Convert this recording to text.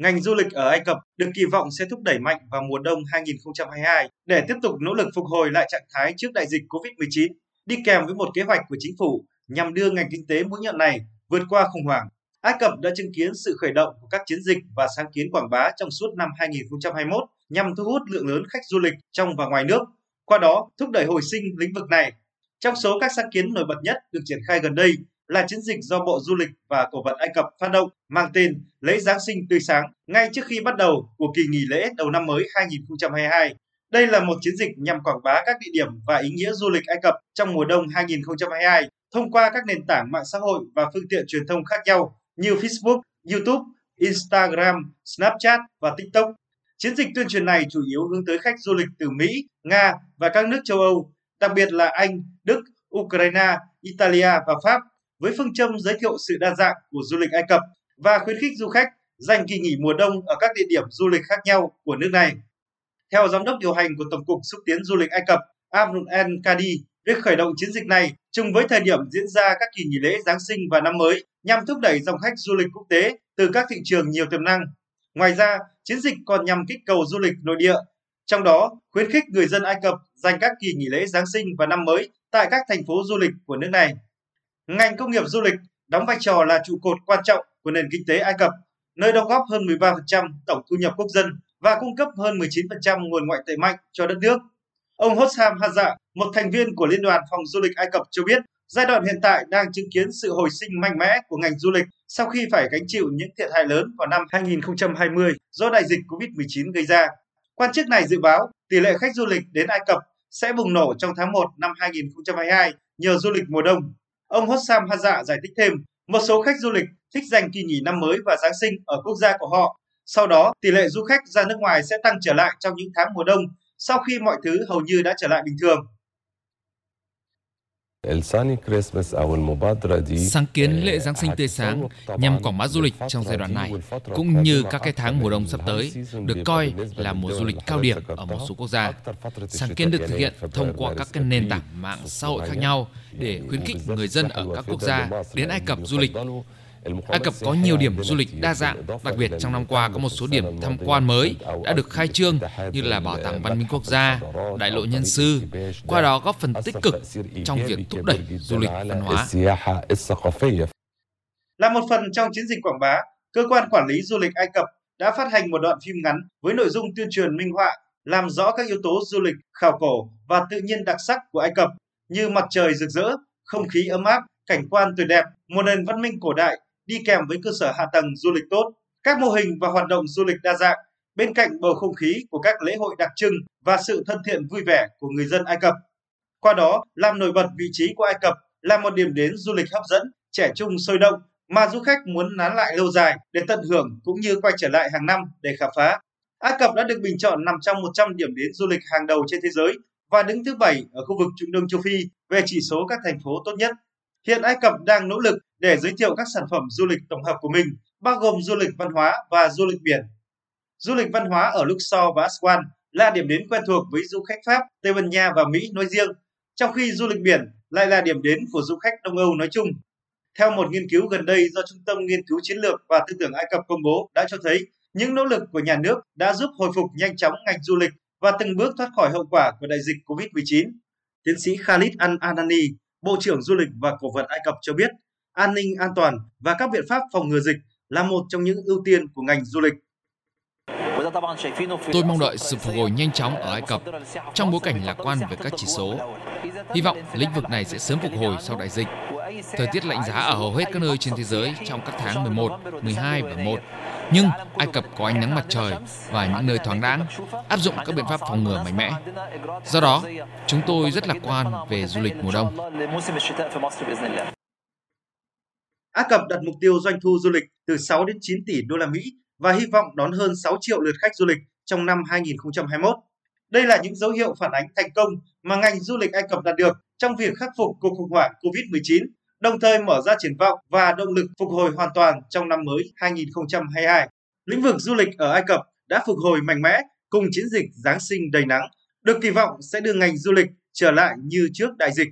ngành du lịch ở Ai Cập được kỳ vọng sẽ thúc đẩy mạnh vào mùa đông 2022 để tiếp tục nỗ lực phục hồi lại trạng thái trước đại dịch COVID-19, đi kèm với một kế hoạch của chính phủ nhằm đưa ngành kinh tế mũi nhọn này vượt qua khủng hoảng. Ai Cập đã chứng kiến sự khởi động của các chiến dịch và sáng kiến quảng bá trong suốt năm 2021 nhằm thu hút lượng lớn khách du lịch trong và ngoài nước, qua đó thúc đẩy hồi sinh lĩnh vực này. Trong số các sáng kiến nổi bật nhất được triển khai gần đây là chiến dịch do Bộ Du lịch và Cổ vật Ai Cập phát động mang tên Lễ Giáng sinh tươi sáng ngay trước khi bắt đầu của kỳ nghỉ lễ đầu năm mới 2022. Đây là một chiến dịch nhằm quảng bá các địa điểm và ý nghĩa du lịch Ai Cập trong mùa đông 2022 thông qua các nền tảng mạng xã hội và phương tiện truyền thông khác nhau như Facebook, YouTube, Instagram, Snapchat và TikTok. Chiến dịch tuyên truyền này chủ yếu hướng tới khách du lịch từ Mỹ, Nga và các nước châu Âu, đặc biệt là Anh, Đức, Ukraine, Italia và Pháp với phương châm giới thiệu sự đa dạng của du lịch Ai Cập và khuyến khích du khách dành kỳ nghỉ mùa đông ở các địa điểm du lịch khác nhau của nước này. Theo giám đốc điều hành của Tổng cục xúc tiến du lịch Ai Cập Abdul El Kadi, việc khởi động chiến dịch này trùng với thời điểm diễn ra các kỳ nghỉ lễ Giáng sinh và năm mới nhằm thúc đẩy dòng khách du lịch quốc tế từ các thị trường nhiều tiềm năng. Ngoài ra, chiến dịch còn nhằm kích cầu du lịch nội địa, trong đó khuyến khích người dân Ai Cập dành các kỳ nghỉ lễ Giáng sinh và năm mới tại các thành phố du lịch của nước này. Ngành công nghiệp du lịch đóng vai trò là trụ cột quan trọng của nền kinh tế Ai Cập, nơi đóng góp hơn 13% tổng thu nhập quốc dân và cung cấp hơn 19% nguồn ngoại tệ mạnh cho đất nước. Ông Hossam Hazza, một thành viên của Liên đoàn Phòng Du lịch Ai Cập cho biết, giai đoạn hiện tại đang chứng kiến sự hồi sinh mạnh mẽ của ngành du lịch sau khi phải gánh chịu những thiệt hại lớn vào năm 2020 do đại dịch COVID-19 gây ra. Quan chức này dự báo tỷ lệ khách du lịch đến Ai Cập sẽ bùng nổ trong tháng 1 năm 2022 nhờ du lịch mùa đông. Ông Hossam Haza giải thích thêm, một số khách du lịch thích dành kỳ nghỉ năm mới và Giáng sinh ở quốc gia của họ. Sau đó, tỷ lệ du khách ra nước ngoài sẽ tăng trở lại trong những tháng mùa đông sau khi mọi thứ hầu như đã trở lại bình thường. Sáng kiến lễ Giáng sinh tươi sáng nhằm quảng bá du lịch trong giai đoạn này, cũng như các cái tháng mùa đông sắp tới, được coi là mùa du lịch cao điểm ở một số quốc gia. Sáng kiến được thực hiện thông qua các cái nền tảng mạng xã hội khác nhau để khuyến khích người dân ở các quốc gia đến Ai Cập du lịch Ai Cập có nhiều điểm du lịch đa dạng, đặc biệt trong năm qua có một số điểm tham quan mới đã được khai trương như là Bảo tàng Văn minh Quốc gia, Đại lộ Nhân sư, qua đó góp phần tích cực trong việc thúc đẩy du lịch văn hóa. Là một phần trong chiến dịch quảng bá, cơ quan quản lý du lịch Ai Cập đã phát hành một đoạn phim ngắn với nội dung tuyên truyền minh họa, làm rõ các yếu tố du lịch khảo cổ và tự nhiên đặc sắc của Ai Cập như mặt trời rực rỡ, không khí ấm áp, cảnh quan tuyệt đẹp, một nền văn minh cổ đại đi kèm với cơ sở hạ tầng du lịch tốt, các mô hình và hoạt động du lịch đa dạng, bên cạnh bầu không khí của các lễ hội đặc trưng và sự thân thiện vui vẻ của người dân Ai Cập. Qua đó, làm nổi bật vị trí của Ai Cập là một điểm đến du lịch hấp dẫn, trẻ trung sôi động mà du khách muốn nán lại lâu dài để tận hưởng cũng như quay trở lại hàng năm để khám phá. Ai Cập đã được bình chọn nằm trong 100 điểm đến du lịch hàng đầu trên thế giới và đứng thứ bảy ở khu vực Trung Đông châu Phi về chỉ số các thành phố tốt nhất. Hiện Ai Cập đang nỗ lực để giới thiệu các sản phẩm du lịch tổng hợp của mình, bao gồm du lịch văn hóa và du lịch biển. Du lịch văn hóa ở Luxor và Aswan là điểm đến quen thuộc với du khách Pháp, Tây Ban Nha và Mỹ nói riêng, trong khi du lịch biển lại là điểm đến của du khách Đông Âu nói chung. Theo một nghiên cứu gần đây do Trung tâm Nghiên cứu Chiến lược và Tư tưởng Ai Cập công bố đã cho thấy những nỗ lực của nhà nước đã giúp hồi phục nhanh chóng ngành du lịch và từng bước thoát khỏi hậu quả của đại dịch COVID-19. Tiến sĩ Khalid Al-Anani, Bộ trưởng Du lịch và Cổ vật Ai Cập cho biết, an ninh an toàn và các biện pháp phòng ngừa dịch là một trong những ưu tiên của ngành du lịch. Tôi mong đợi sự phục hồi nhanh chóng ở Ai Cập trong bối cảnh lạc quan về các chỉ số. Hy vọng lĩnh vực này sẽ sớm phục hồi sau đại dịch. Thời tiết lạnh giá ở hầu hết các nơi trên thế giới trong các tháng 11, 12 và 1. Nhưng Ai Cập có ánh nắng mặt trời và những nơi thoáng đãng, áp dụng các biện pháp phòng ngừa mạnh mẽ. Do đó, chúng tôi rất lạc quan về du lịch mùa đông. Ai Cập đặt mục tiêu doanh thu du lịch từ 6 đến 9 tỷ đô la Mỹ và hy vọng đón hơn 6 triệu lượt khách du lịch trong năm 2021. Đây là những dấu hiệu phản ánh thành công mà ngành du lịch Ai Cập đạt được trong việc khắc phục cuộc khủng hoảng COVID-19, đồng thời mở ra triển vọng và động lực phục hồi hoàn toàn trong năm mới 2022. Lĩnh vực du lịch ở Ai Cập đã phục hồi mạnh mẽ cùng chiến dịch Giáng sinh đầy nắng, được kỳ vọng sẽ đưa ngành du lịch trở lại như trước đại dịch.